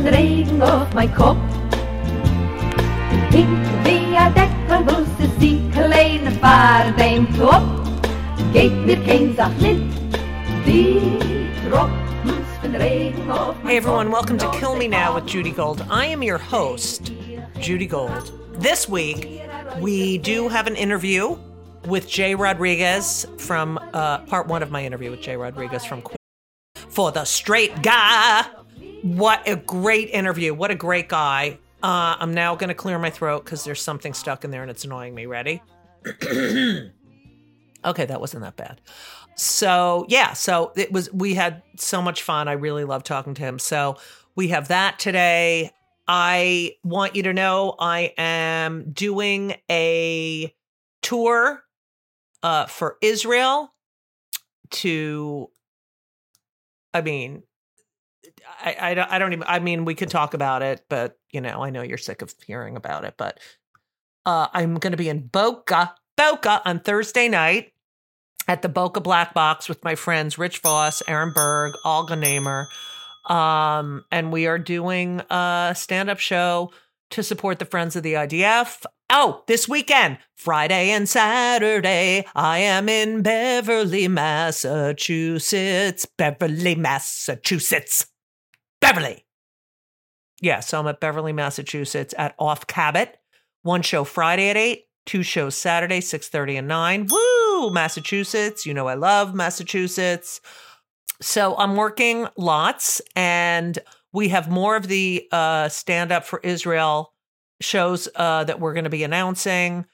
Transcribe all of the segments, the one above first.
Droppens van regen op mijn kop. Ik via dekker moest die kleine paarden top. Geeft mir geen zacht lid, die droppens van regen op Hey everyone, welcome to Kill Me Now with Judy Gold. I am your host, Judy Gold. This week, we do have an interview with Jai Rodriguez from uh, part one of my interview with Jai Rodriguez from For the Straight Guy. What a great interview. What a great guy. Uh, I'm now going to clear my throat because there's something stuck in there and it's annoying me. Ready? okay, that wasn't that bad. So, yeah, so it was, we had so much fun. I really love talking to him. So, we have that today. I want you to know I am doing a tour uh, for Israel to, I mean, I, I, don't, I don't even, I mean, we could talk about it, but, you know, I know you're sick of hearing about it, but uh, I'm going to be in Boca, Boca on Thursday night at the Boca Black Box with my friends Rich Voss, Aaron Berg, Olga Namer. Um, and we are doing a stand up show to support the Friends of the IDF. Oh, this weekend, Friday and Saturday, I am in Beverly, Massachusetts. Beverly, Massachusetts. Beverly. Yeah, so I'm at Beverly, Massachusetts at Off Cabot. One show Friday at 8, two shows Saturday, 6:30 and 9. Woo! Massachusetts. You know I love Massachusetts. So I'm working lots and we have more of the uh, stand up for Israel shows uh, that we're going to be announcing.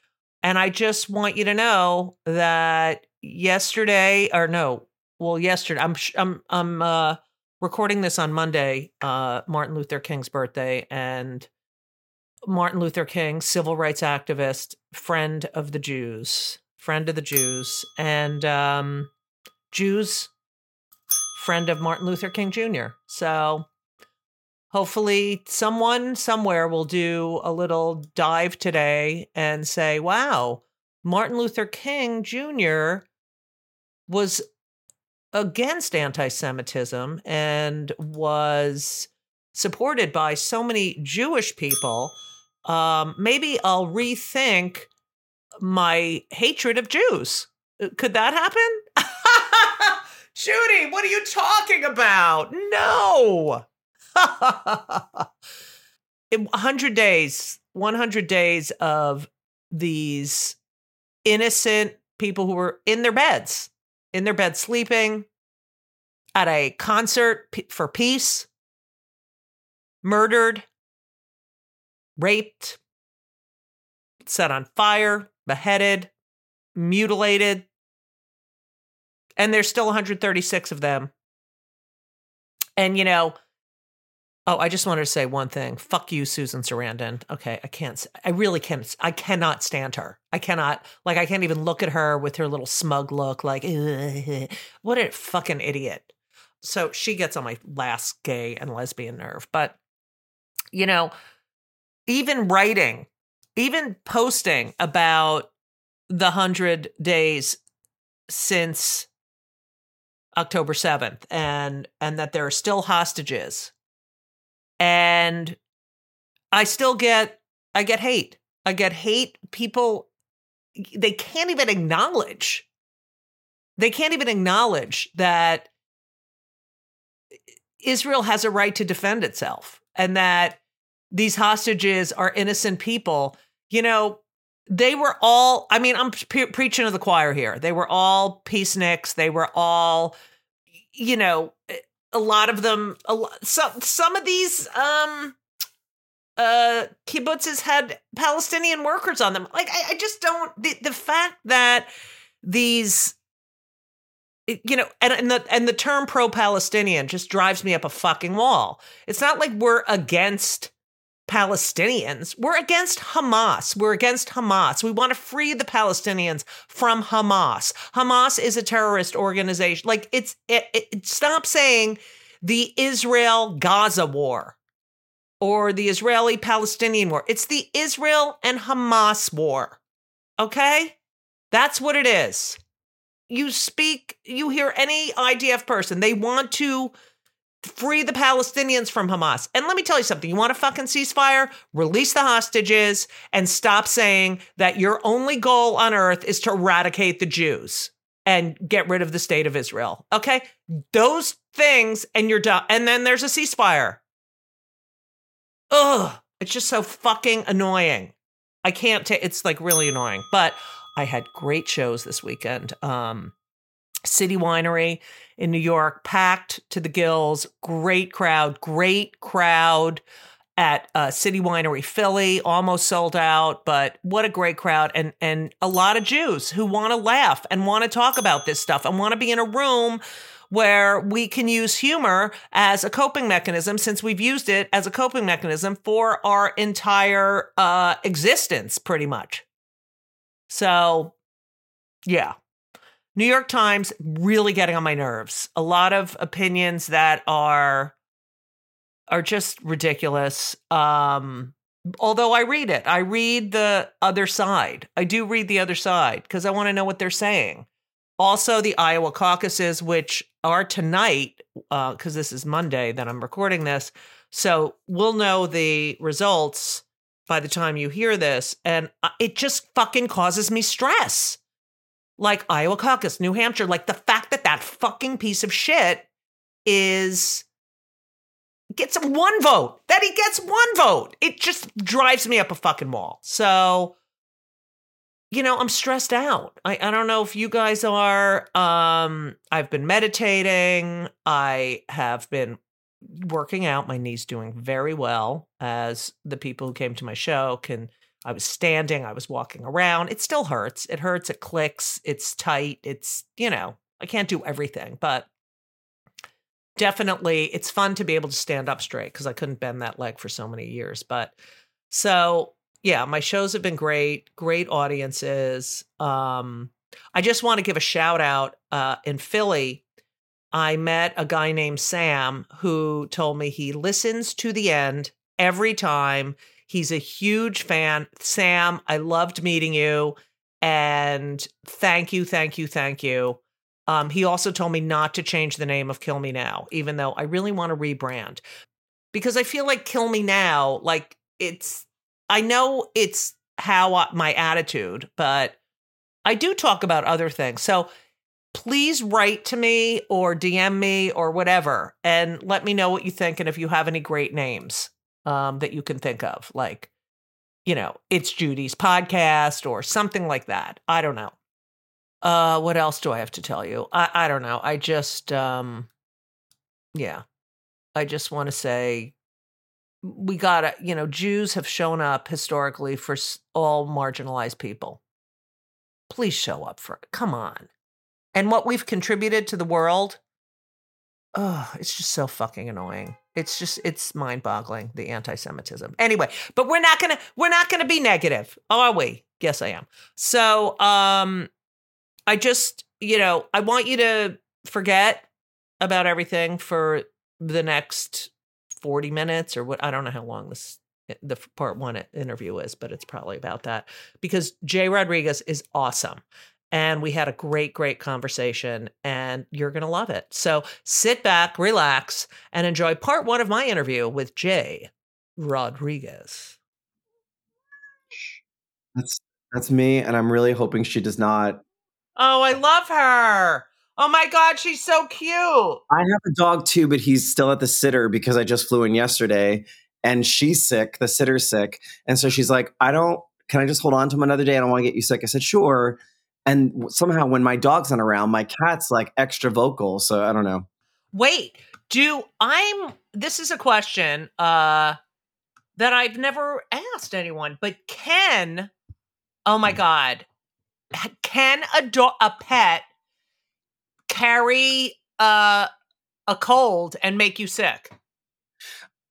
And I just want you to know that yesterday, or no, well, yesterday, I'm I'm I'm uh, recording this on Monday, uh, Martin Luther King's birthday, and Martin Luther King, civil rights activist, friend of the Jews, friend of the Jews, and um, Jews, friend of Martin Luther King Jr. So hopefully someone somewhere will do a little dive today and say, wow, Martin Luther King Jr. was against anti Semitism and was supported by so many Jewish people. Um, maybe I'll rethink my hatred of Jews. Uh, Could that happen? Judy, what are you talking about? No. 100 days, 100 days of these innocent people who were in their beds, in their bed sleeping at a concert for peace, murdered, raped, set on fire, beheaded, mutilated. And there's still 136 of them. And, you know, Oh, I just wanted to say one thing. Fuck you, Susan Sarandon. Okay, I can't. I really can't. I cannot stand her. I cannot. Like, I can't even look at her with her little smug look. Like, "Ugh, what a fucking idiot. So she gets on my last gay and lesbian nerve. But you know, even writing, even posting about the hundred days since October seventh, and and that there are still hostages and I still get I get hate. I get hate. People they can't even acknowledge they can't even acknowledge that Israel has a right to defend itself and that these hostages are innocent people. You know, they were all, I mean, I'm pre- preaching to the choir here. They were all peaceniks. They were all, you know, a lot of them, a lot, some, some of these, um, uh kibbutzes had Palestinian workers on them. Like I, I just don't the, the fact that these you know, and, and the and the term pro-Palestinian just drives me up a fucking wall. It's not like we're against Palestinians. We're against Hamas. We're against Hamas. We want to free the Palestinians from Hamas. Hamas is a terrorist organization. Like it's it, it stop saying the Israel Gaza war or the Israeli Palestinian war. It's the Israel and Hamas war. Okay? That's what it is you speak, you hear any IDF person, they want to free the Palestinians from Hamas. And let me tell you something you want a fucking ceasefire? Release the hostages and stop saying that your only goal on earth is to eradicate the Jews and get rid of the state of Israel. Okay? Those things, and you're done. And then there's a ceasefire. Ugh. It's just so fucking annoying. I can't take it's like really annoying. But I had great shows this weekend. Um, City Winery in New York, packed to the gills. Great crowd, great crowd at uh, City Winery Philly, almost sold out, but what a great crowd and and a lot of Jews who want to laugh and want to talk about this stuff and want to be in a room where we can use humor as a coping mechanism since we've used it as a coping mechanism for our entire uh, existence pretty much. So, yeah. New York Times really getting on my nerves. A lot of opinions that are are just ridiculous. Um although I read it. I read the other side. I do read the other side because I want to know what they're saying. Also, the Iowa caucuses, which are tonight, because uh, this is Monday that I'm recording this. So we'll know the results by the time you hear this. And it just fucking causes me stress. Like Iowa caucus, New Hampshire, like the fact that that fucking piece of shit is gets one vote, that he gets one vote. It just drives me up a fucking wall. So, you know, I'm stressed out. I, I don't know if you guys are. Um, I've been meditating. I have been working out. My knee's doing very well, as the people who came to my show can. I was standing, I was walking around. It still hurts. It hurts. It clicks. It's tight. It's, you know, I can't do everything, but definitely it's fun to be able to stand up straight because I couldn't bend that leg for so many years. But so, yeah, my shows have been great, great audiences. Um, I just want to give a shout out uh, in Philly. I met a guy named Sam who told me he listens to the end every time. He's a huge fan. Sam, I loved meeting you. And thank you, thank you, thank you. Um, he also told me not to change the name of Kill Me Now, even though I really want to rebrand because I feel like Kill Me Now, like it's, I know it's how I, my attitude, but I do talk about other things. So please write to me or DM me or whatever and let me know what you think and if you have any great names um, that you can think of. Like, you know, it's Judy's podcast or something like that. I don't know. Uh, what else do I have to tell you? I, I don't know. I just, um, yeah, I just want to say we gotta, you know, Jews have shown up historically for all marginalized people. Please show up for it. Come on and what we've contributed to the world. Oh, it's just so fucking annoying. It's just it's mind-boggling the anti-Semitism. Anyway, but we're not gonna we're not gonna be negative, are we? Yes, I am. So, um, I just you know I want you to forget about everything for the next 40 minutes or what I don't know how long this the part one interview is, but it's probably about that because Jai Rodriguez is awesome and we had a great, great conversation, and you're going to love it. So sit back, relax, and enjoy part one of my interview with Jai Rodriguez. That's That's me, and I'm really hoping she does not. Oh, I love her. Oh my God, she's so cute. I have a dog too, but he's still at the sitter because I just flew in yesterday and she's sick. The sitter's sick. And so she's like, I don't, can I just hold on to him another day? I don't want to get you sick. I said, sure. And somehow when my dog's not around, my cat's like extra vocal. So I don't know. Wait, do I'm this is a question uh that I've never asked anyone, but can oh my god, can a dog a pet carry uh a cold and make you sick?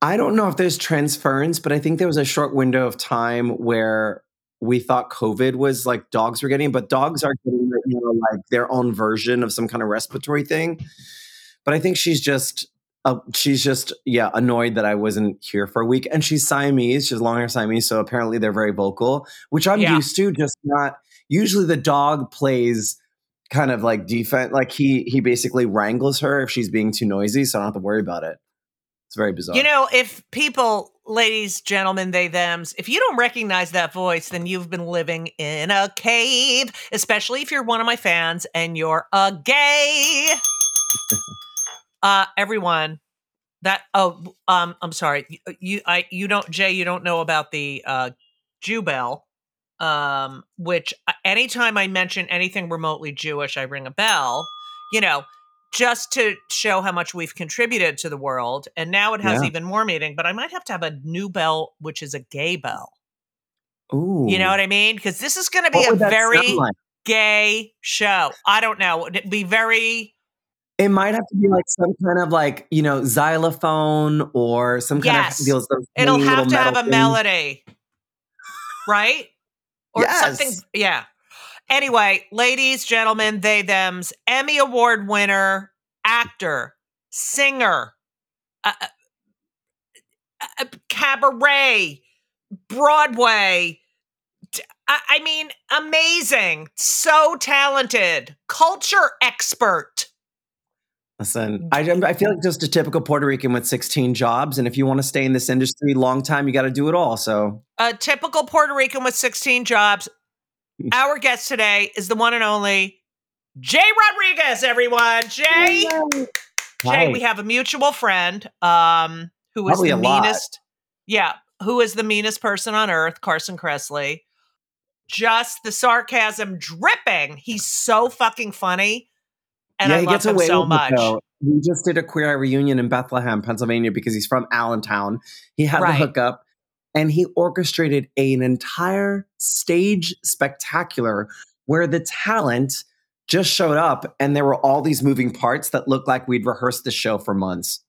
I don't know if there's transference, but I think there was a short window of time where we thought COVID was like dogs were getting, but dogs are getting you know, like their own version of some kind of respiratory thing. But I think she's just uh, she's just yeah annoyed that I wasn't here for a week, and she's Siamese. She's long hair Siamese, so apparently they're very vocal, which I'm Yeah. used to. Just not usually the dog plays kind of like defense, like he he basically wrangles her if she's being too noisy, so I don't have to worry about it. It's very bizarre. You know, if people, ladies, gentlemen, they, thems, if you don't recognize that voice, then you've been living in a cave, especially if you're one of my fans and you're a gay. uh, everyone, that, oh, um, I'm sorry. You, you, I, you don't, Jai, you don't know about the, uh, Jew bell, um, which uh, anytime I mention anything remotely Jewish, I ring a bell, you know, just to show how much we've contributed to the world. And now it has Yeah. even more meaning, but I might have to have a new bell, which is a gay bell. Ooh, You know what I mean? Because this is going to be What a very like? gay show. I don't know. It would it be very, It might have to be like some kind of like you know xylophone or some kind Yes. of deals. it'll have to have a things. melody, right? Or something. Yeah. Anyway, ladies, gentlemen, they, thems, Emmy Award winner, actor, singer, uh, uh, uh, cabaret, Broadway. I mean, amazing. So talented. Culture expert. Listen, I, I feel like just a typical Puerto Rican with 16 jobs, and if you want to stay in this industry long time, you got to do it all. So A typical Puerto Rican with 16 jobs. Our guest today is the one and only Jai Rodriguez, everyone. Jai. Jai, Hi. we have a mutual friend um, who is Probably the a lot. meanest. Yeah, who is the meanest person on earth, Carson Kressley. Just the sarcasm dripping. He's so fucking funny. And yeah, I he love gets him away so with it, much. though. We just did a queer eye reunion in Bethlehem, Pennsylvania, because he's from Allentown. He had Right. the hookup, and he orchestrated an entire stage spectacular where the talent just showed up, and there were all these moving parts that looked like we'd rehearsed the show for months.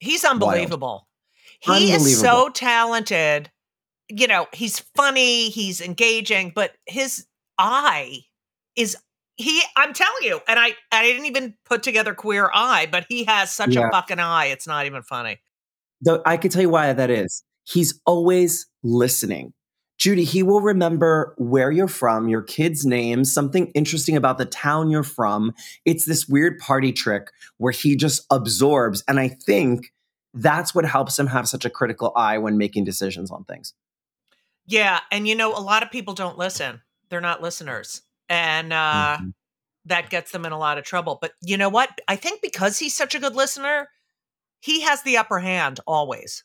He's unbelievable. He is so talented. You know, he's funny, he's engaging, but his eye is he I'm telling you, and I I didn't even put together queer eye, but he has such a fucking eye. It's not even funny. Though I can tell you why that is. He's always listening. Judy, he will remember where you're from, your kids' names, something interesting about the town you're from. It's this weird party trick where he just absorbs. And I think that's what helps him have such a critical eye when making decisions on things. Yeah, and you know, a lot of people don't listen. They're not listeners. And uh Mhm. that gets them in a lot of trouble. But you know what? I think because he's such a good listener, he has the upper hand always.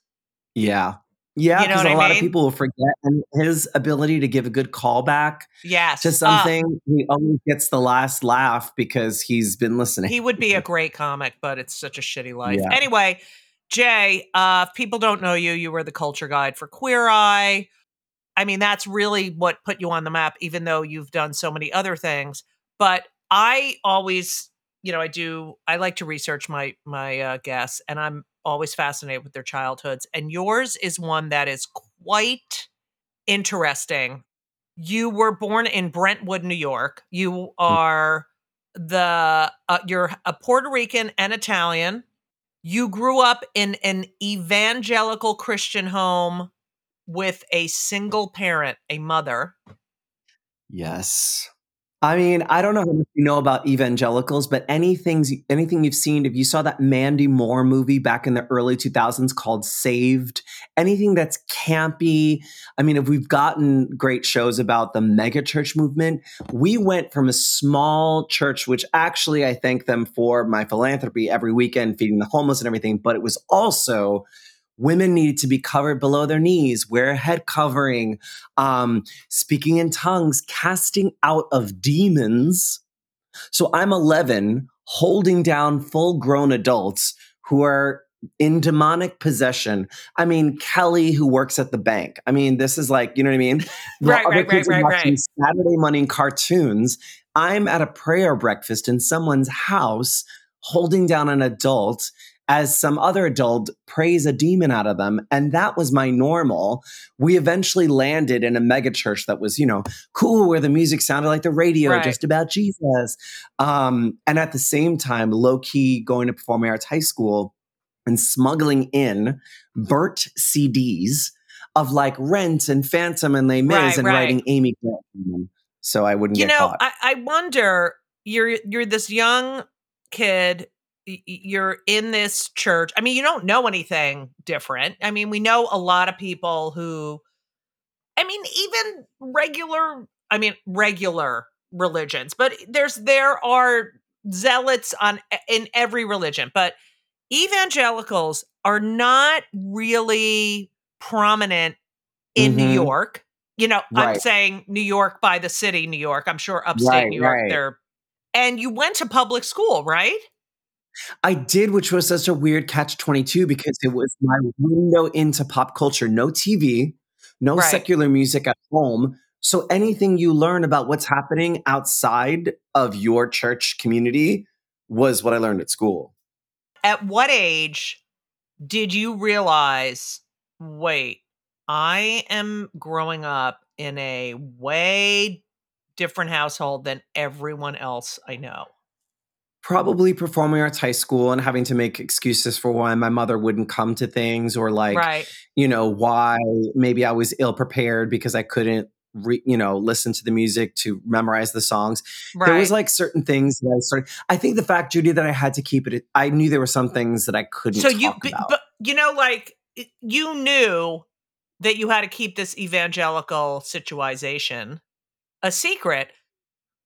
Yeah. Yeah, You know because a lot mean? of people will forget. And his ability to give a good callback Yes. to uh, something, he always gets the last laugh because he's been listening. he would be a great comic, but it's such a shitty life. Yeah. Anyway, Jai, uh, if people don't know you, you were the culture guide for Queer Eye. I mean, that's really what put you on the map, even though you've done so many other things. But I always, you know, I do. I like to research my my uh, guests, and I'm always fascinated with their childhoods. And yours is one that is quite interesting. You were born in Brentwood, New York. You are the uh, you're a Puerto Rican and Italian. You grew up in an evangelical Christian home with a single parent, a mother. Yes. I mean, I don't know how much you know about evangelicals, but anything anything you've seen, if you saw that Mandy Moore movie back in the early 2000s called Saved, anything that's campy. I mean, if we've gotten great shows about the megachurch movement, we went from a small church, which actually I thank them for my philanthropy every weekend, feeding the homeless and everything, but it was also women needed to be covered below their knees, wear a head covering, um, speaking in tongues, casting out of demons. So I'm 11, holding down full grown adults who are in demonic possession. I mean, Kelly, who works at the bank. I mean, this is like, you know what I mean? right, right, right, right, right. Saturday morning cartoons. I'm at a prayer breakfast in someone's house holding down an adult as some other adult praise a demon out of them. And that was my normal. We eventually landed in a megachurch that was, you know, cool, where the music sounded like the radio, right. just about Jesus. Um, and at the same time, low key going to Performing Arts High School and smuggling in burnt CDs of like Rent and Phantom and Les Mis right, and right. writing Amy Grant. So I wouldn't you know. I, I wonder, you're you're this young kid you're in this church. I mean, you don't know anything different. I mean, we know a lot of people who, I mean, even regular, I mean, regular religions, but there's, there are zealots on in every religion, but evangelicals are not really prominent in mm-hmm. New York. You know, right. I'm saying New York by the city, New York. I'm sure upstate right, New York, right. they're, and you went to public school, right? I did, which was such a weird catch 22 because it was my window into pop culture. No TV, no right. secular music at home. So anything you learn about what's happening outside of your church community was what I learned at school. At what age did you realize, wait, I am growing up in a way different household than everyone else I know? Probably performing arts high school and having to make excuses for why my mother wouldn't come to things or like right. you know why maybe i was ill prepared because i couldn't re, you know listen to the music to memorize the songs right. there was like certain things that i started i think the fact judy that i had to keep it i knew there were some things that i couldn't so you about. but you know like you knew that you had to keep this evangelical situation a secret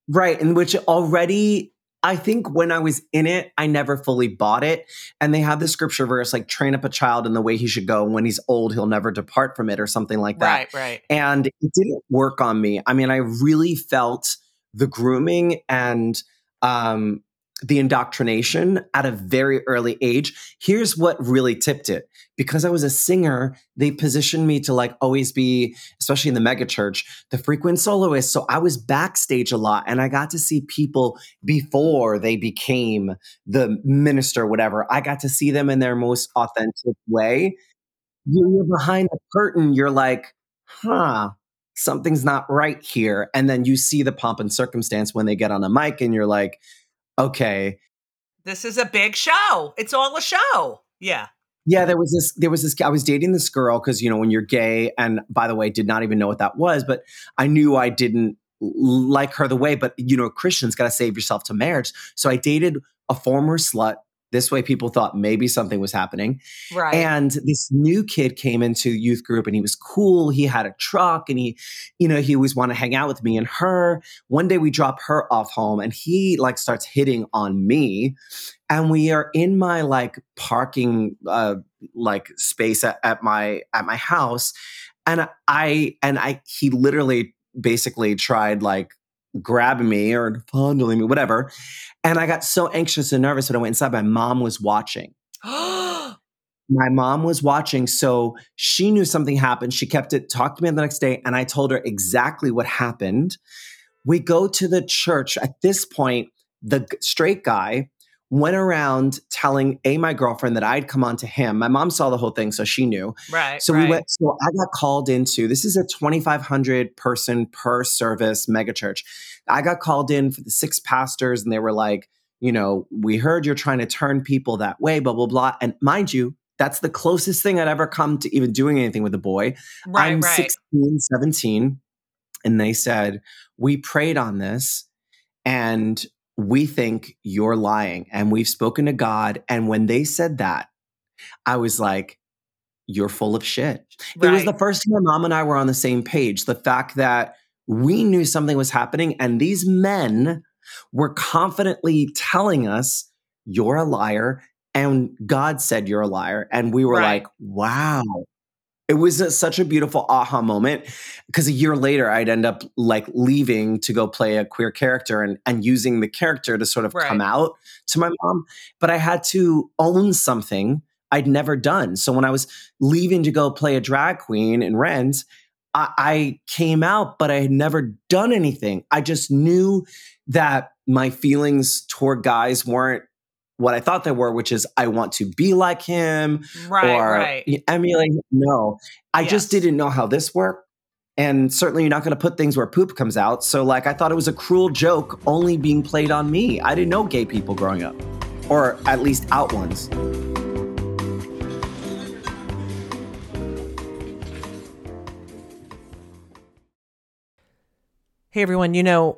right in which already I think when I was in it, I never fully bought it. And they have the scripture verse like, train up a child in the way he should go. And when he's old, he'll never depart from it, or something like that. Right, right. And it didn't work on me. I mean, I really felt the grooming and um, the indoctrination at a very early age. Here's what really tipped it. Because I was a singer, they positioned me to like always be, especially in the megachurch, the frequent soloist. So I was backstage a lot and I got to see people before they became the minister, whatever. I got to see them in their most authentic way. You're behind the curtain, you're like, huh, something's not right here. And then you see the pomp and circumstance when they get on a mic and you're like, okay. This is a big show. It's all a show. Yeah. Yeah, there was this. There was this. I was dating this girl because you know when you're gay, and by the way, did not even know what that was, but I knew I didn't like her the way. But you know, Christians got to save yourself to marriage. So I dated a former slut this way, people thought maybe something was happening. Right. And this new kid came into youth group and he was cool. He had a truck and he, you know, he always wanted to hang out with me and her. One day we drop her off home and he like starts hitting on me. And we are in my like parking, uh, like space at, at my, at my house. And I, and I, he literally basically tried like grabbing me or fondling me, whatever. And I got so anxious and nervous when I went inside. My mom was watching. my mom was watching. So she knew something happened. She kept it, talked to me the next day, and I told her exactly what happened. We go to the church. At this point, the straight guy went around telling a my girlfriend that I'd come on to him. My mom saw the whole thing, so she knew. Right. So right. we went. So I got called into. This is a 2,500 person per service megachurch. I got called in for the six pastors, and they were like, you know, we heard you're trying to turn people that way, blah blah blah. And mind you, that's the closest thing I'd ever come to even doing anything with a boy. Right, I'm right. 16, 17. And they said, We prayed on this and we think you're lying and we've spoken to God. And when they said that, I was like, you're full of shit. It was the first time my mom and I were on the same page. The fact that we knew something was happening and these men were confidently telling us, you're a liar. And God said you're a liar. And we were Right. like, wow. It was a, such a beautiful aha moment because a year later I'd end up like leaving to go play a queer character and, and using the character to sort of come out to my mom. But I had to own something I'd never done. So when I was leaving to go play a drag queen in Rent, I, I came out, but I had never done anything. I just knew that my feelings toward guys weren't what I thought they were, which is I want to be like him Right, or right. emulate. No, I just didn't know how this worked. And certainly you're not going to put things where poop comes out. So, like, I thought it was a cruel joke only being played on me. I didn't know gay people growing up, or at least out ones. Hey everyone, you know,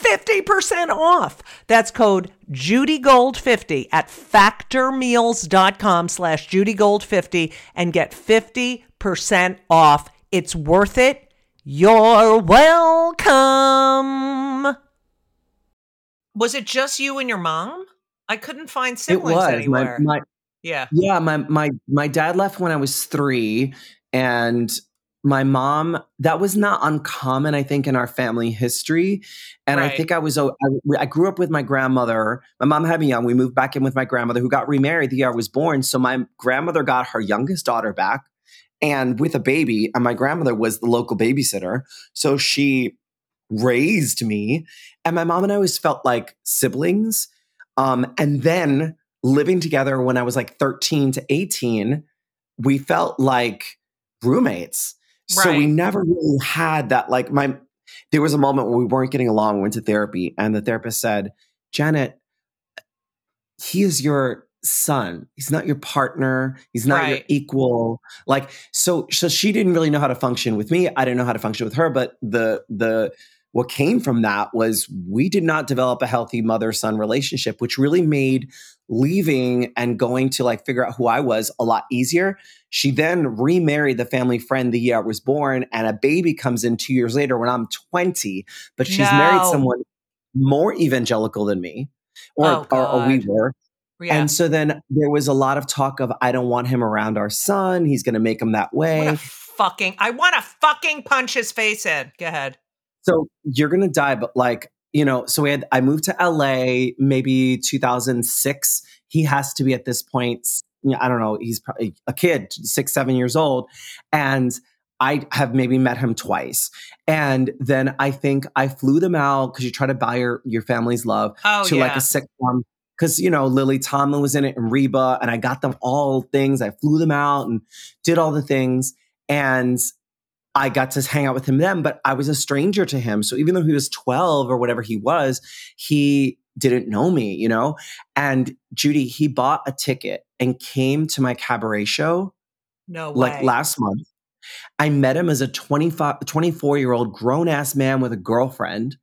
50% off. That's code JudyGold50 at factormeals.com slash JudyGold50 and get 50% off. It's worth it. You're welcome. Was it just you and your mom? I couldn't find It siblings was anywhere. my, my yeah. yeah my my my dad left when I was three, and my mom that was not uncommon I think in our family history, and I think I was I, I grew up with my grandmother. My mom had me young. We moved back in with my grandmother who got remarried the year I was born. So my grandmother got her youngest daughter back, and with a baby, and my grandmother was the local babysitter, so she raised me, and my mom and I always felt like siblings. Um, and then living together when I was like 13 to 18, we felt like roommates. So we never really had that. Like, my, there was a moment where we weren't getting along, we went to therapy, and the therapist said, Janet, he is your son. He's not your partner. He's not your equal. Like, so, so she didn't really know how to function with me. I didn't know how to function with her. But the, the, what came from that was we did not develop a healthy mother son relationship, which really made leaving and going to like figure out who I was a lot easier. She then remarried the family friend the year I was born, and a baby comes in two years later when I'm 20, but she's married someone more evangelical than me, or, Oh, or, or we were. Yeah. And so then there was a lot of talk of, I don't want him around our son. He's going to make him that way. fucking I want to fucking punch his face in. Go ahead. So you're gonna die, but like, you know, so we had I moved to LA maybe 2006. He has to be at this point, you know, I don't know, he's probably eh, a kid, six, seven years old. And I have maybe met him twice. And then I think I flew them out because you try to buy your, your family's love Oh to yeah. like a sitcom. Because, you know, Lily Tomlin was in it and Reba, and I got them all things. I flew them out and did all the things. And I got to hang out with him then, but I was a stranger to him. So even though he was 12 or whatever he was, he didn't know me, you know? And Judy, he bought a ticket and came to my cabaret show no way. like last month. I met him as a 25, 24 year old grown ass man with a girlfriend.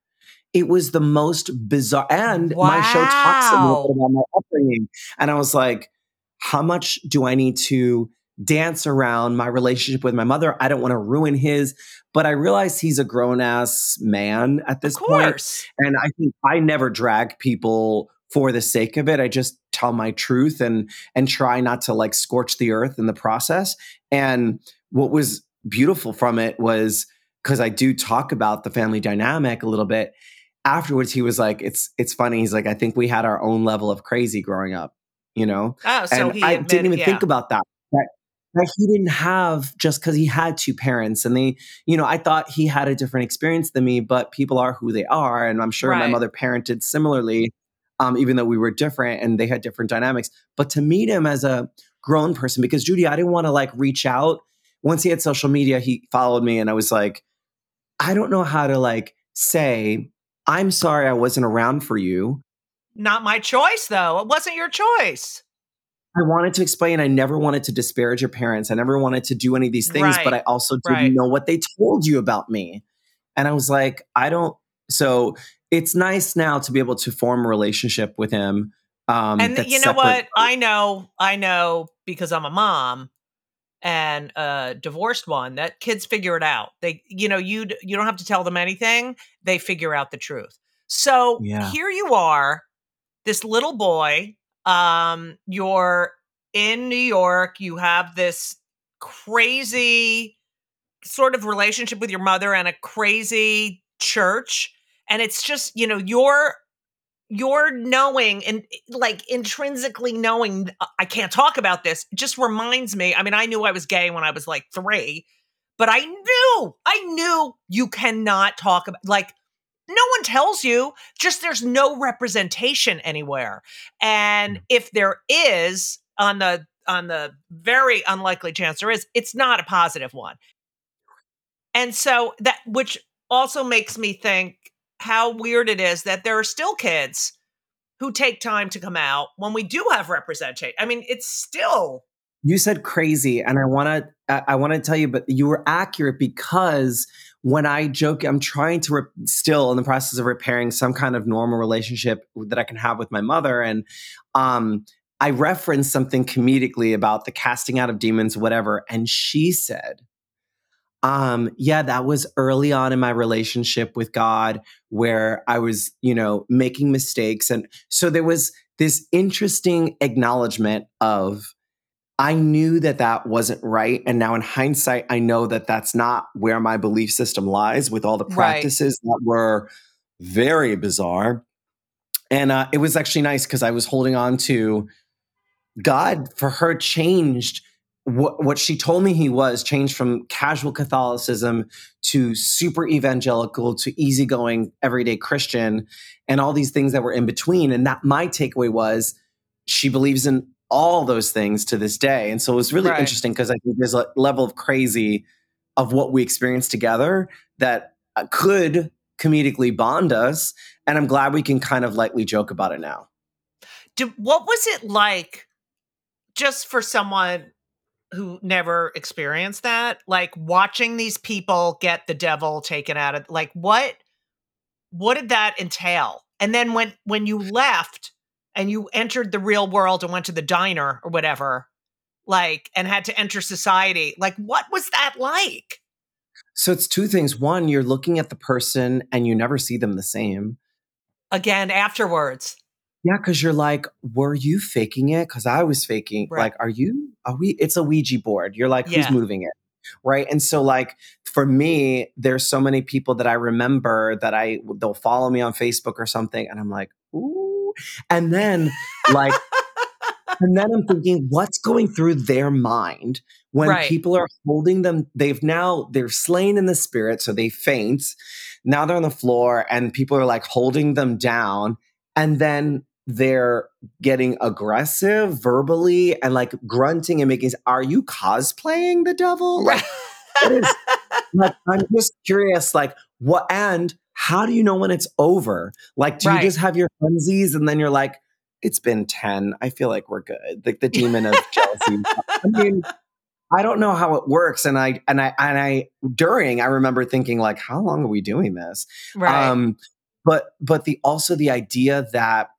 It was the most bizarre. And my show talks a little bit about my upbringing. And I was like, how much do I need to dance around my relationship with my mother? I don't want to ruin his. But I realize he's a grown ass man at this point. And I think I never drag people for the sake of it. I just tell my truth and and try not to like scorch the earth in the process. And what was beautiful from it was because I do talk about the family dynamic a little bit. Afterwards, he was like, "It's it's funny." He's like, "I think we had our own level of crazy growing up," you know. Oh, so and he I admitted, didn't even yeah. think about that. That, he didn't have just because he had two parents, and they, you know, I thought he had a different experience than me. But people are who they are, and I'm sure my mother parented similarly, um, even though we were different and they had different dynamics. But to meet him as a grown person, because Judy, I didn't want to like reach out. Once he had social media, he followed me, and I was like, I don't know how to like say, I'm sorry I wasn't around for you. Not my choice though. It wasn't your choice. I wanted to explain I never wanted to disparage your parents. I never wanted to do any of these things, but I also didn't Right. know what they told you about me. And I was like, I don't. So it's nice now to be able to form a relationship with him. Um, and you know separate- what? I know, I know because I'm a mom and a divorced one that kids figure it out. They, you know, you you don't have to tell them anything; they figure out the truth. So Yeah. here you are, this little boy. Um, you're in New York. You have this crazy sort of relationship with your mother and a crazy church, and it's just you know you're your knowing and like intrinsically knowing uh, I can't talk about this just reminds me. I mean, I knew I was gay when I was like three, but I knew, I knew you cannot talk about like no one tells you, just there's no representation anywhere. And hmm. if there is on the on the very unlikely chance there is, it's not a positive one. And so that which also makes me think how weird it is that there are still kids who take time to come out when we do have representation. I mean, it's still you said crazy, and I want to I, want to tell you, but you were accurate because when I joke, I'm trying to re- still in the process of repairing some kind of normal relationship that I can have with my mother, and um, I referenced something comedically about the casting out of demons, whatever, and she said, um, yeah, that was early on in my relationship with God where I was, you know, making mistakes. And so there was this interesting acknowledgement of, I knew that that wasn't right. And now in hindsight, I know that that's not where my belief system lies with all the Right. practices that were very bizarre. And uh, it was actually nice because I was holding on to God for her changed what, what she told me he was changed from casual Catholicism to super evangelical to easygoing everyday Christian and all these things that were in between. And that my takeaway was she believes in all those things to this day. And so it was really Right. interesting because I think there's a level of crazy of what we experienced together that uh, could comedically bond us. And I'm glad we can kind of lightly joke about it now. do, what was it like just for someone who never experienced that like watching these people get the devil taken out of like what what did that entail and then when when you left and you entered the real world and went to the diner or whatever like and had to enter society like what was that like So it's two things. One, you're looking at the person and you never see them the same. again afterwards. Yeah, because you're like, were you faking it? Because I was faking. Right. Like, are you? Are we? It's a Ouija board. You're like, who's Yeah. moving it? Right. And so, like, for me, there's so many people that I remember that I they'll follow me on Facebook or something, and I'm like, ooh. And then, like, and then I'm thinking, what's going through their mind when Right. people are holding them? They've now they're slain in the spirit, so they faint. Now they're on the floor, and people are like holding them down, and then they're getting aggressive verbally and like grunting and making. Are you cosplaying the devil? Like, is, like I'm just curious, like what and how do you know when it's over? Like, do Right. you just have your funsies and then you're like, it's been 10. I feel like we're good. Like the demon of jealousy. I mean, I don't know how it works. And I and I and I during I remember thinking, like, how long are we doing this? right. Um, but but the also the idea that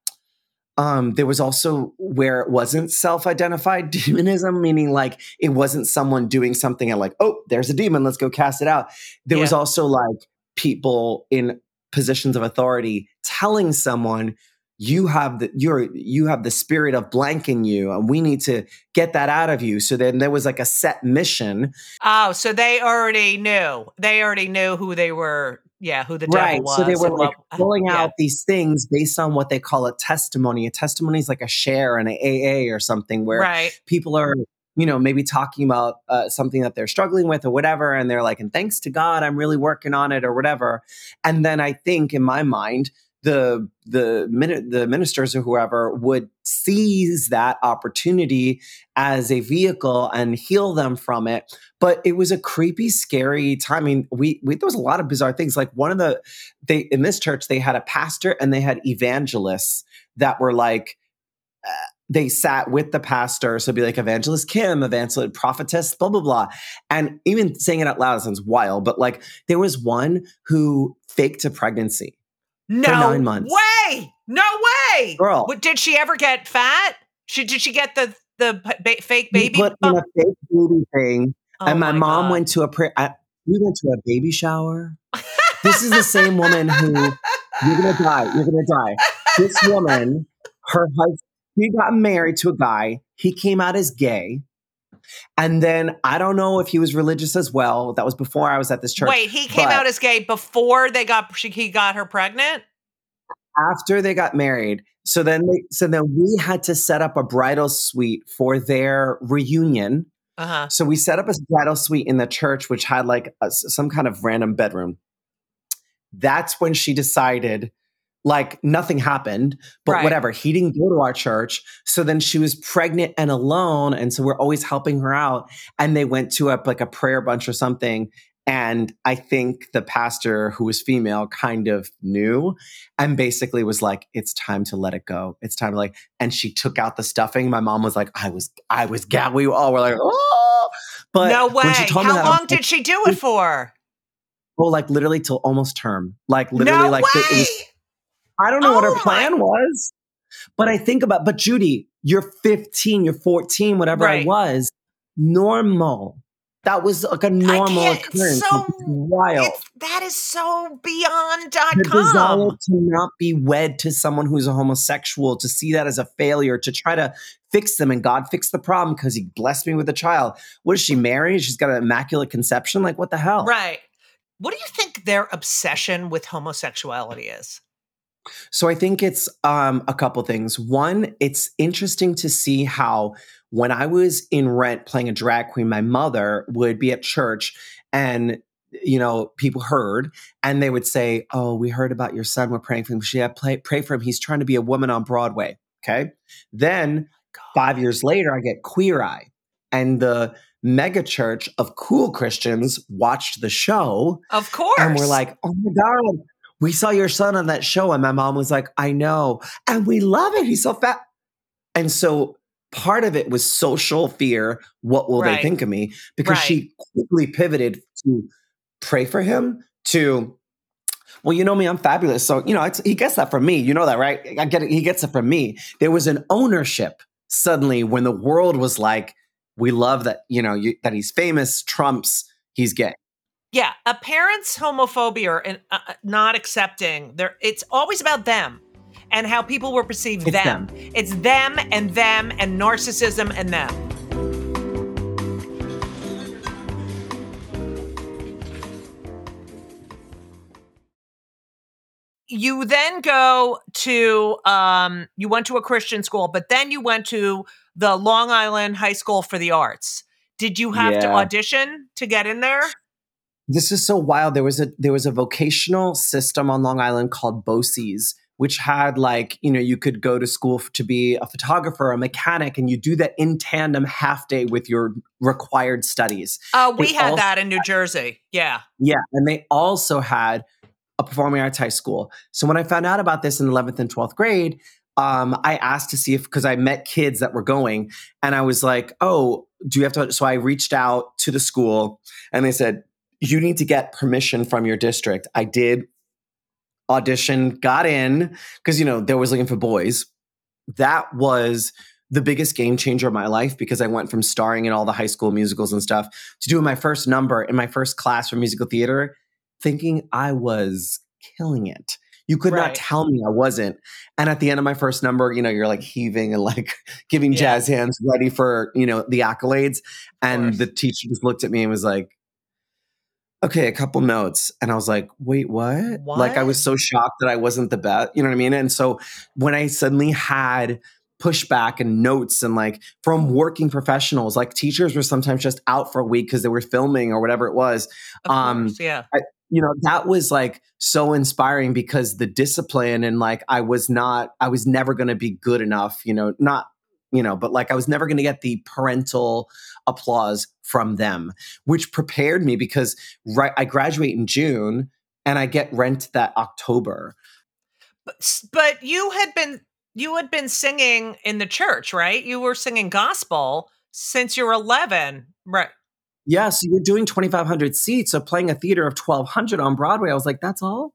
um, there was also where it wasn't self-identified demonism, meaning like it wasn't someone doing something and like, oh, there's a demon, let's go cast it out. There was also like people in positions of authority telling someone you have the you're you have the spirit of blank in you and we need to get that out of you so then there was like a set mission oh, so they already knew. They already knew who they were. Yeah, who the right devil was. so they were like what- uh, pulling yeah. out these things based on what they call a testimony a testimony is like a share in an aa or something where Right. people are you know maybe talking about uh, something that they're struggling with or whatever and they're like and thanks to god i'm really working on it or whatever. And then i think in my mind the the the ministers or whoever would seize that opportunity as a vehicle and heal them from it. But it was a creepy scary time. I mean we, we there was a lot of bizarre things. Like one of the they in this church they had a pastor and they had evangelists that were like they sat with the pastor. So it'd be like evangelist Kim, evangelist prophetess, blah, blah, blah. And even saying it out loud sounds wild, but like there was one who faked a pregnancy. No nine months. way. No way. Girl. What, did she ever get fat? She, did she get the the ba- fake baby? put in a fake baby thing. Oh and my, mom God. went to a prayer. We went to a baby shower. this is the same woman who you're gonna die. You're gonna die. This woman, her husband, she got married to a guy. He came out as gay. And then I don't know if he was religious as well. That was before I was at this church. Wait, he came out as gay before they got she, he got her pregnant. after they got married. So then they, so then we had to set up a bridal suite for their reunion. Uh huh. So we set up a bridal suite in the church, which had like a, some kind of random bedroom. That's when she decided, like nothing happened, but Right. whatever. He didn't go to our church. So then she was pregnant and alone. And so we're always helping her out. And they went to a like a prayer bunch or something. And I think the pastor who was female kind of knew and basically was like, it's time to let it go. It's time to like, and she took out the stuffing. My mom was like, I was, I was, ga- we all were like, oh, but no way. How that, long like, did she do it for? Oh, like literally till almost term. Like literally, no like way. it was, I don't know what Oh her my- plan was, but I think about. But Judy, you're 15, you're 14, whatever I was. Normal. That was like a normal it's occurrence. so- It's wild. It's, that is so beyond dot the desire com. to not be wed to someone who's a homosexual, to see that as a failure, to try to fix them, and God fixed the problem because He blessed me with a child. What is she married? She's got an immaculate conception. Like what the hell? Right. What do you think their obsession with homosexuality is? So I think it's um, a couple things. One, it's interesting to see how when I was in Rent playing a drag queen, my mother would be at church and you know people heard and they would say, "Oh, we heard about your son. We're praying for him. She pray, pray for him. He's trying to be a woman on Broadway." Okay. Then five years later, I get Queer Eye, and the mega church of cool Christians watched the show Of course. and we're like, oh my God, we saw your son on that show. And my mom was like, I know. And we love it. He's so fat. And so part of it was social fear. What will Right. they think of me? Because Right. she quickly pivoted to pray for him to, well, you know me, I'm fabulous. So, you know, it's, he gets that from me. You know that, right? I get it. He gets it from me. There was an ownership suddenly when the world was like, we love that, you know, you, that he's famous, Trump's, he's gay. Yeah, a parent's homophobia or uh, uh, not accepting, there it's always about them and how people will perceive It's them. them. It's them and them and narcissism and them. You then go to um you went to a Christian school, but then you went to the Long Island High School for the Arts. Did you have to audition to get in there? This is so wild. There was a there was a vocational system on Long Island called BOCES, which had like, you know, you could go to school to be a photographer, a mechanic, and you do that in tandem half day with your required studies. Uh, we They had that in New Jersey. Yeah. Yeah. And they also had a performing arts high school. So when I found out about this in 11th and 12th grade, um, I asked to see if, because I met kids that were going, and I was like, oh, do you have to? So I reached out to the school and they said, you need to get permission from your district. I did audition, got in, because, you know, they was looking for boys. That was the biggest game changer of my life because I went from starring in all the high school musicals and stuff to doing my first number in my first class for musical theater, thinking I was killing it. You could Right. not tell me I wasn't. And at the end of my first number, you know, you're like heaving and like giving Yeah. jazz hands, ready for, you know, the accolades. And the teacher just looked at me and was like, okay, a couple notes. And I was like, wait, what? Like I was so shocked that I wasn't the best. You know what I mean? And so when I suddenly had pushback and notes and like from working professionals, like teachers were sometimes just out for a week because they were filming or whatever it was. Of Um, course, yeah. You know, that was like so inspiring because the discipline and like I was not, I was never going to be good enough, you know, not, you know, but like I was never going to get the parental applause from them, which prepared me because right, I graduate in June and I get rent that October. But, but you had been you had been singing in the church, right? You were singing gospel since you were 11, right? Yeah, so you're doing 2,500 seats, so playing a theater of 1,200 on Broadway. I was like, that's all?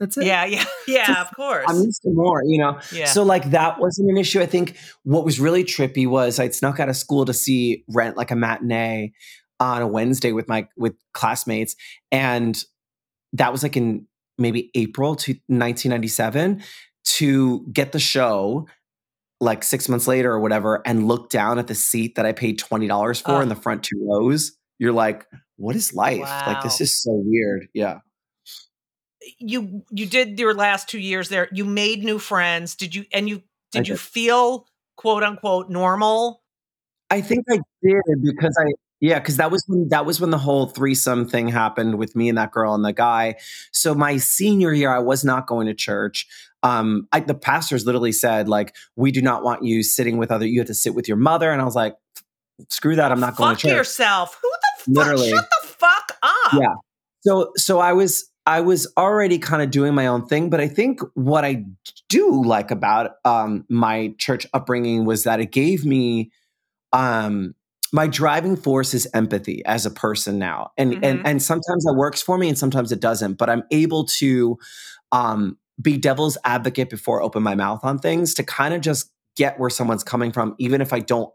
That's it? Yeah, yeah, yeah, of course. I'm used to more, you know? yeah. So, like, that wasn't an issue. I think what was really trippy was I'd snuck out of school to see Rent like a matinee on a Wednesday with my with classmates. And that was like in maybe April to 1997 to get the show like six months later or whatever and look down at the seat that I paid $20 for in the front two rows. You're like, what is life? Like, this is so weird. Yeah. You you did your last 2 years there. You made new friends. Did you and you I did you feel quote unquote normal? I think I did because I yeah, because that was when that was when the whole threesome thing happened with me and that girl and the guy. So my senior year, I was not going to church. Um, I, the pastors literally said like, "We do not want you sitting with other. You have to sit with your mother." And I was like, "Screw that! I'm not going Fuck to church." yourself. Who the fuck? Literally. Shut the fuck up. Yeah. So so I was I was already kind of doing my own thing, but I think what I do like about um, my church upbringing was that it gave me um, my driving force is empathy as a person now, and Mhm. and and sometimes that works for me, and sometimes it doesn't. But I'm able to um, be devil's advocate before I open my mouth on things to kind of just get where someone's coming from, even if I don't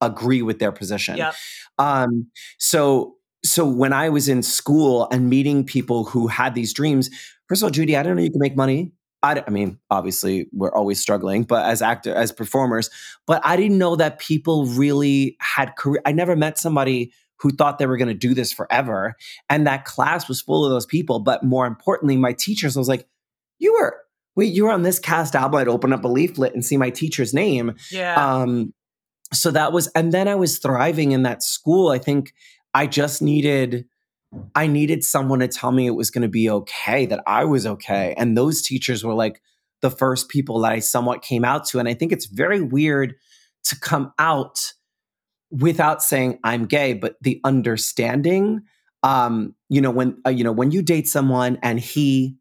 agree with their position. Yep. Um, so so when I was in school and meeting people who had these dreams, first of all, Judy, I don't know you can make money. I mean, obviously, we're always struggling, but as actor, as performers, but I didn't know that people really had career. I never met somebody who thought they were going to do this forever, and that class was full of those people. But more importantly, my teachers I was like, "You were wait, you were on this cast album." I'd open up a leaflet and see my teacher's name, Yeah. um so that was and then i was thriving in that school i think i just needed i needed someone to tell me it was going to be okay that i was okay and those teachers were like the first people that i somewhat came out to and i think it's very weird to come out without saying i'm gay but the understanding um you know when uh, you know when you date someone and he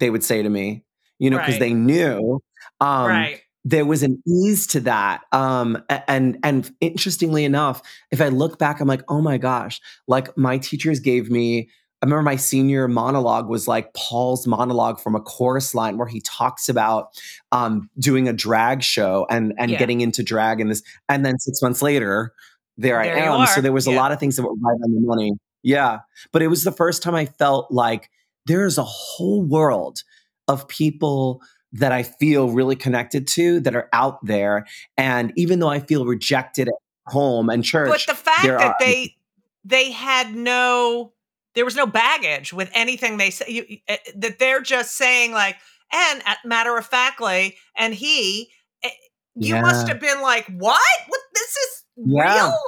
they would say to me you know because Right. they knew um right. There was an ease to that um and and interestingly enough if i look back i'm like oh my gosh. Like my teachers gave me i remember my senior monologue was like paul's monologue from a chorus line where he talks about um doing a drag show and and Yeah. getting into drag and this and then six months later there, There i am. So there was a lot of things that were right on the money. Yeah. But it was the first time I felt like there's a whole world of people that I feel really connected to that are out there. And even though I feel rejected at home and church, But the fact that are- they they had no there was no baggage with anything they say you, uh, that they're just saying like and uh, matter of factly and he uh, you must have been like what what this is Yeah. real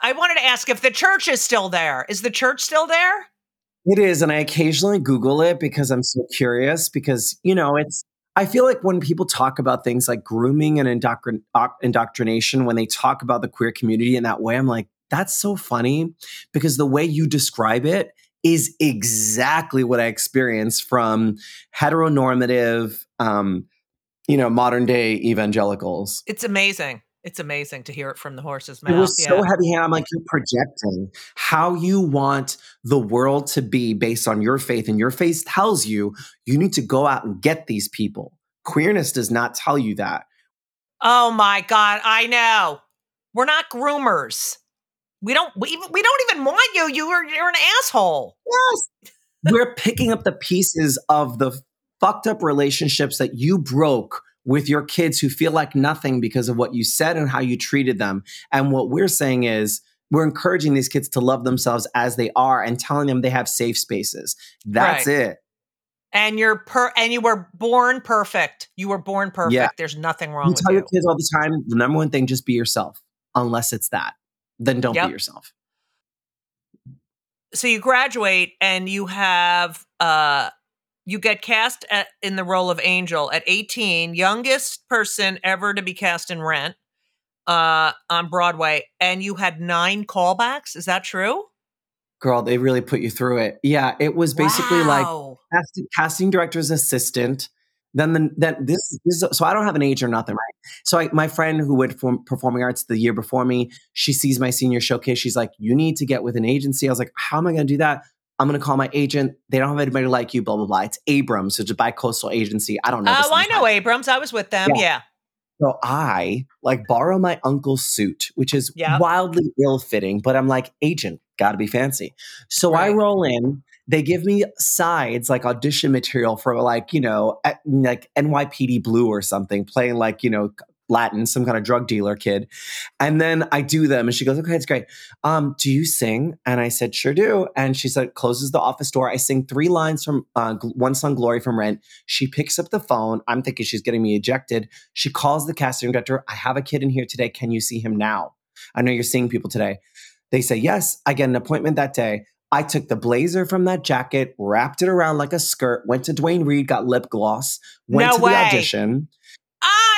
I wanted to ask if the church is still there. Is the church still there? It is, and I occasionally Google it because I'm so curious. Because you know, it's. I feel like when people talk about things like grooming and indoctrin- indoctrination, when they talk about the queer community in that way, I'm like, that's so funny because the way you describe it is exactly what I experience from heteronormative, um, you know, modern day evangelicals. It's amazing. It's amazing to hear it from the horse's mouth. It was yeah. so heavy handed. I'm like, you're projecting how you want the world to be based on your faith. And your faith tells you you need to go out and get these people. Queerness does not tell you that. Oh my god, I know. We're not groomers. We don't we, even- we don't even want you. You are you're an asshole. Yes. We're picking up the pieces of the fucked up relationships that you broke with your kids who feel like nothing because of what you said and how you treated them. And what we're saying is, we're encouraging these kids to love themselves as they are and telling them they have safe spaces. That's Right. it. And you're per and you were born perfect. You were born perfect. Yeah. There's nothing wrong You with tell you. your kids all the time the number one thing, just be yourself. Unless it's that, then don't Yep. be yourself. so you graduate and you have uh you get cast at, in the role of Angel at 18, youngest person ever to be cast in Rent uh on Broadway and you had 9 callbacks, is that true? Girl, they really put you through it. Yeah, it was basically like casting, casting director's assistant. Then the, then this, this is, so I don't have an age or nothing, right? So I, my friend who went for performing arts the year before me, she sees my senior showcase. She's like, "You need to get with an agency." I was like, "How am I going to do that?" I'm going to call my agent. They don't have anybody like you. Blah blah blah. It's Abrams, so it's a bi-coastal agency. I don't know. Oh, I know Abrams. I was with them. Yeah. Yeah. So I like borrow my uncle's suit, which is Yeah. wildly ill-fitting, but I'm like, agent, gotta be fancy. So I roll in. They give me sides like audition material for like, you know, like NYPD Blue or something, playing like, you know, Latin, some kind of drug dealer kid. And then I do them and she goes, okay, it's great. Um, do you sing? And I said, sure do. And she said, closes the office door. I sing three lines from uh, One Song Glory from Rent. She picks up the phone. I'm thinking she's getting me ejected. She calls the casting director. I have a kid in here today. Can you see him now? I know you're seeing people today. They say, yes, I get an appointment that day. I took the blazer from that jacket, wrapped it around like a skirt, went to Duane Reade, got lip gloss, went No to way. the audition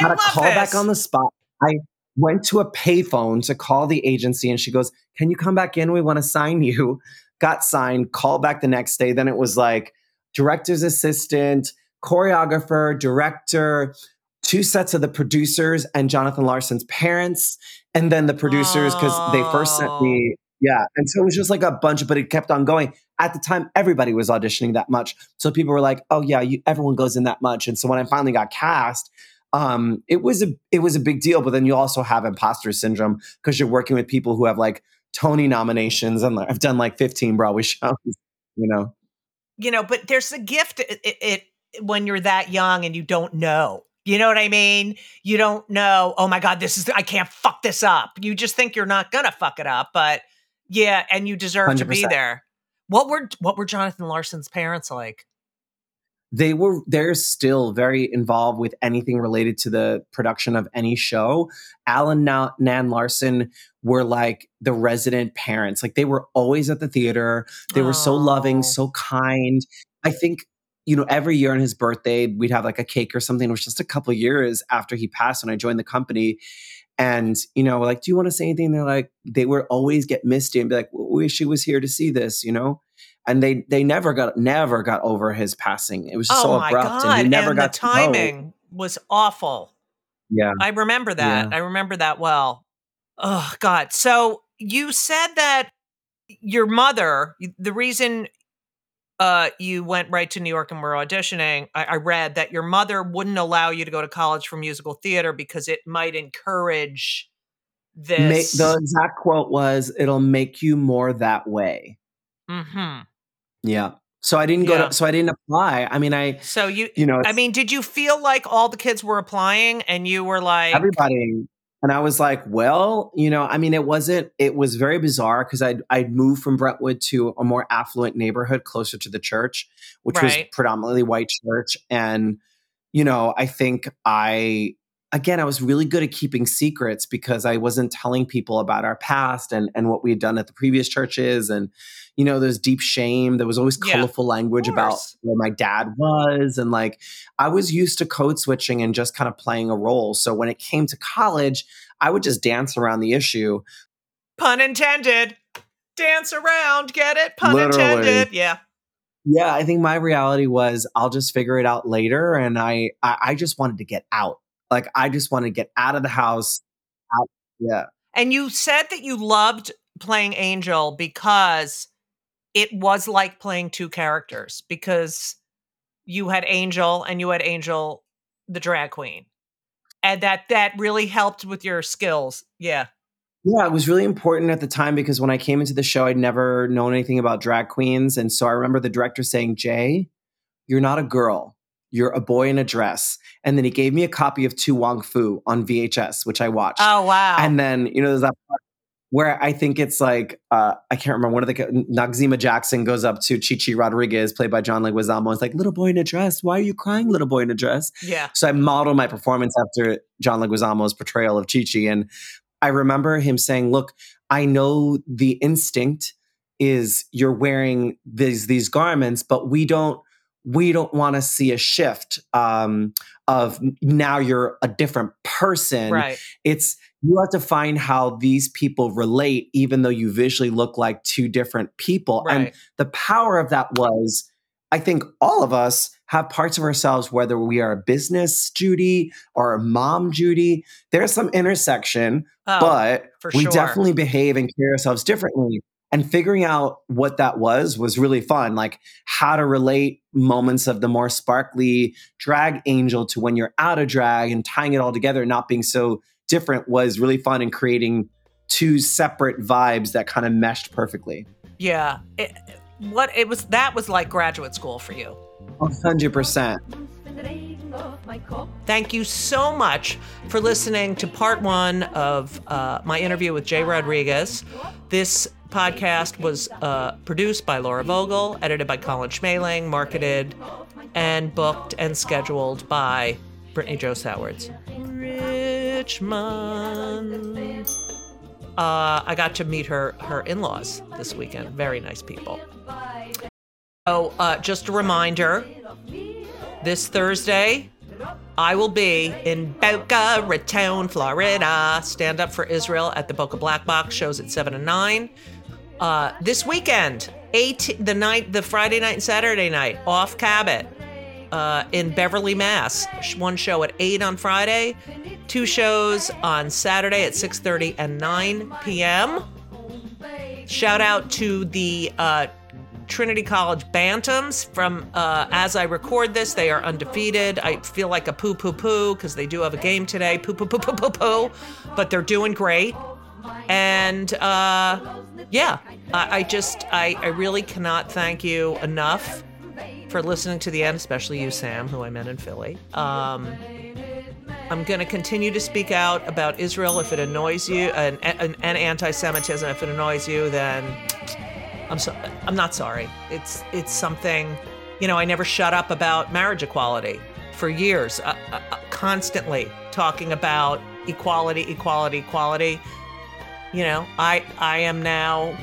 I got a call back on the spot. I went to a payphone to call the agency and she goes, Can you come back in? We want to sign you. Got signed, call back the next day. Then it was like director's assistant, choreographer, director, two sets of the producers and Jonathan Larson's parents, and then the producers because they first sent me. Yeah. And so it was just like a bunch, but it kept on going. At the time, everybody was auditioning that much. So people were like, oh, yeah, you, everyone goes in that much. And so when I finally got cast, um, it was a it was a big deal. But then you also have imposter syndrome because you're working with people who have like Tony nominations, and like, I've done like 15 Broadway shows. You know, you know, but there's a gift it, it, it when you're that young and you don't know. You know what I mean? You don't know, oh my God, this is I can't fuck this up. You just think you're not gonna fuck it up, but yeah, and you deserve to be there. What were what were Jonathan Larson's parents like? They were they're still very involved with anything related to the production of any show. Alan Na- Nan Larson were like the resident parents. Like they were always at the theater. They were so loving, so kind. I think you know every year on his birthday we'd have like a cake or something. It was just a couple years after he passed when I joined the company. And you know, like, do you want to say anything? They're like, they would always get misty and be like, "We wish she was here to see this," you know. And they they never got never got over his passing. It was just oh so abrupt, God. and he never got the timing was awful. Yeah, I remember that. Yeah. I remember that well. Oh God. So you said that your mother, the reason uh, you went right to New York and were auditioning, I, I read that your mother wouldn't allow you to go to college for musical theater because it might encourage this. the exact quote was, "It'll make you more that way." Mm-hmm. Yeah. So I didn't go Yeah. to, so I didn't apply. I mean, I, So you, you know, I mean, did you feel like all the kids were applying and you were like, everybody. And I was like, well, you know, I mean, it wasn't, it was very bizarre because I'd, I'd moved from Brentwood to a more affluent neighborhood closer to the church, which was predominantly white church. And, you know, I think I, again, I was really good at keeping secrets because I wasn't telling people about our past and, and what we had done at the previous churches. And, you know, there's deep shame. There was always Yeah, colorful language about where my dad was. And like, I was used to code switching and just kind of playing a role. So when it came to college, I would just dance around the issue. pun intended, dance around, get it? Pun Literally. intended. Yeah. Yeah, I think my reality was I'll just figure it out later. And I, I, I just wanted to get out. Like I just wanted to get out of the house. Out. Yeah. And you said that you loved playing Angel because it was like playing two characters because you had Angel and you had Angel the drag queen. And that that really helped with your skills. Yeah. Yeah, it was really important at the time because when I came into the show, I'd never known anything about drag queens. And so I remember the director saying, Jai, you're not a girl. You're a boy in a dress. And then he gave me a copy of To Wong Foo on VHS, which I watched. Oh wow. And then, you know, there's that part where I think it's like, uh, I can't remember, one of the, Noxzema Jackson goes up to Chi-Chi Rodriguez, played by John Leguizamo. It's like, little boy in a dress. Why are you crying, little boy in a dress? yeah. So I modeled my performance after John Leguizamo's portrayal of Chi-Chi. And I remember him saying, look, I know the instinct is you're wearing these these garments, but we don't we don't want to see a shift um, of now you're a different person. Right. It's you have to find how these people relate, even though you visually look like two different people. And the power of that was I think all of us have parts of ourselves, whether we are a business Judy or a mom Judy, there's some intersection, Oh, but we sure. definitely behave and carry ourselves differently. And figuring out what that was was really fun. Like how to relate moments of the more sparkly drag angel to when you're out of drag and tying it all together, not being so different was really fun and creating two separate vibes that kind of meshed perfectly. yeah. It, what it was that was like graduate school for you. Hundred percent. Thank you so much for listening to part one of uh, my interview with Jai Rodriguez. This podcast was uh, produced by Laura Vogel, edited by Colin Schmaling, marketed and booked and scheduled by Brittany Joe Sowards. Richmond. Uh, I got to meet her her in-laws this weekend. Very nice people. So, uh, just a reminder: this Thursday, I will be in Boca Raton, Florida. Stand up for Israel at the Boca Black Box shows at seven and nine. Uh, this weekend, eight the night, the Friday night and Saturday night, off Cabot uh, in Beverly, Mass. One show at eight on Friday, two shows on Saturday at six thirty and nine p.m. Shout out to the uh, Trinity College Bantams from uh, as I record this, they are undefeated. I feel like a poo poo poo because they do have a game today. Poo poo poo poo poo poo, but they're doing great. And uh, yeah, I, I just I, I really cannot thank you enough for listening to the end, especially you, Sam, who I met in Philly. Um, I'm going to continue to speak out about Israel if it annoys you, and, and, and anti-Semitism. If it annoys you, then I'm so I'm not sorry. It's it's something, you know. I never shut up about marriage equality for years, uh, uh, uh, constantly talking about equality, equality, equality. You know, I I am now.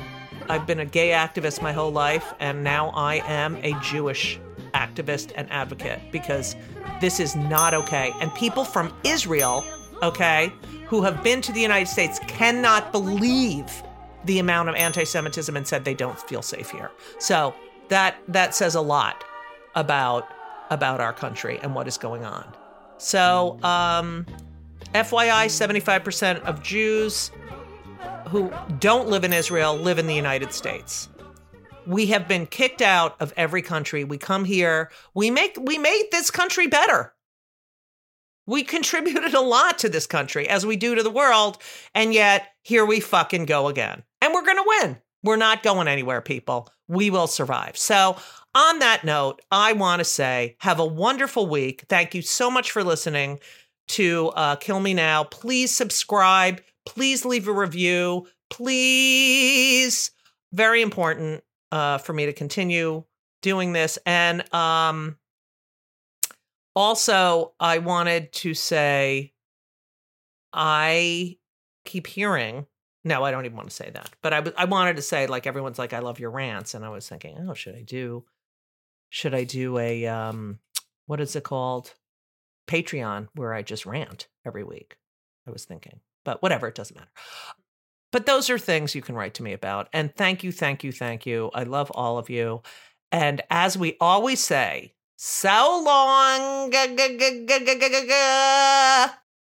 I've been a gay activist my whole life, and now I am a Jewish activist and advocate because this is not okay. And people from Israel, okay, who have been to the United States cannot believe the amount of anti-Semitism and said they don't feel safe here. So that that says a lot about about our country and what is going on. So, um, FYI, 75% of Jews who don't live in Israel live in the United States. We have been kicked out of every country. We come here. We make we made this country better. We contributed a lot to this country as we do to the world, and yet here we fucking go again. And we're going to win. We're not going anywhere, people. We will survive. So, on that note, I want to say have a wonderful week. Thank you so much for listening to uh, Kill Me Now. Please subscribe. Please leave a review. Please, very important uh, for me to continue doing this. And um, also, I wanted to say, I keep hearing. No, I don't even want to say that. But I, I wanted to say, like everyone's like, I love your rants, and I was thinking, oh, should I do? Should I do a um, what is it called? Patreon where I just rant every week. I was thinking, but whatever, it doesn't matter. But those are things you can write to me about. And thank you, thank you, thank you. I love all of you. And as we always say, so long.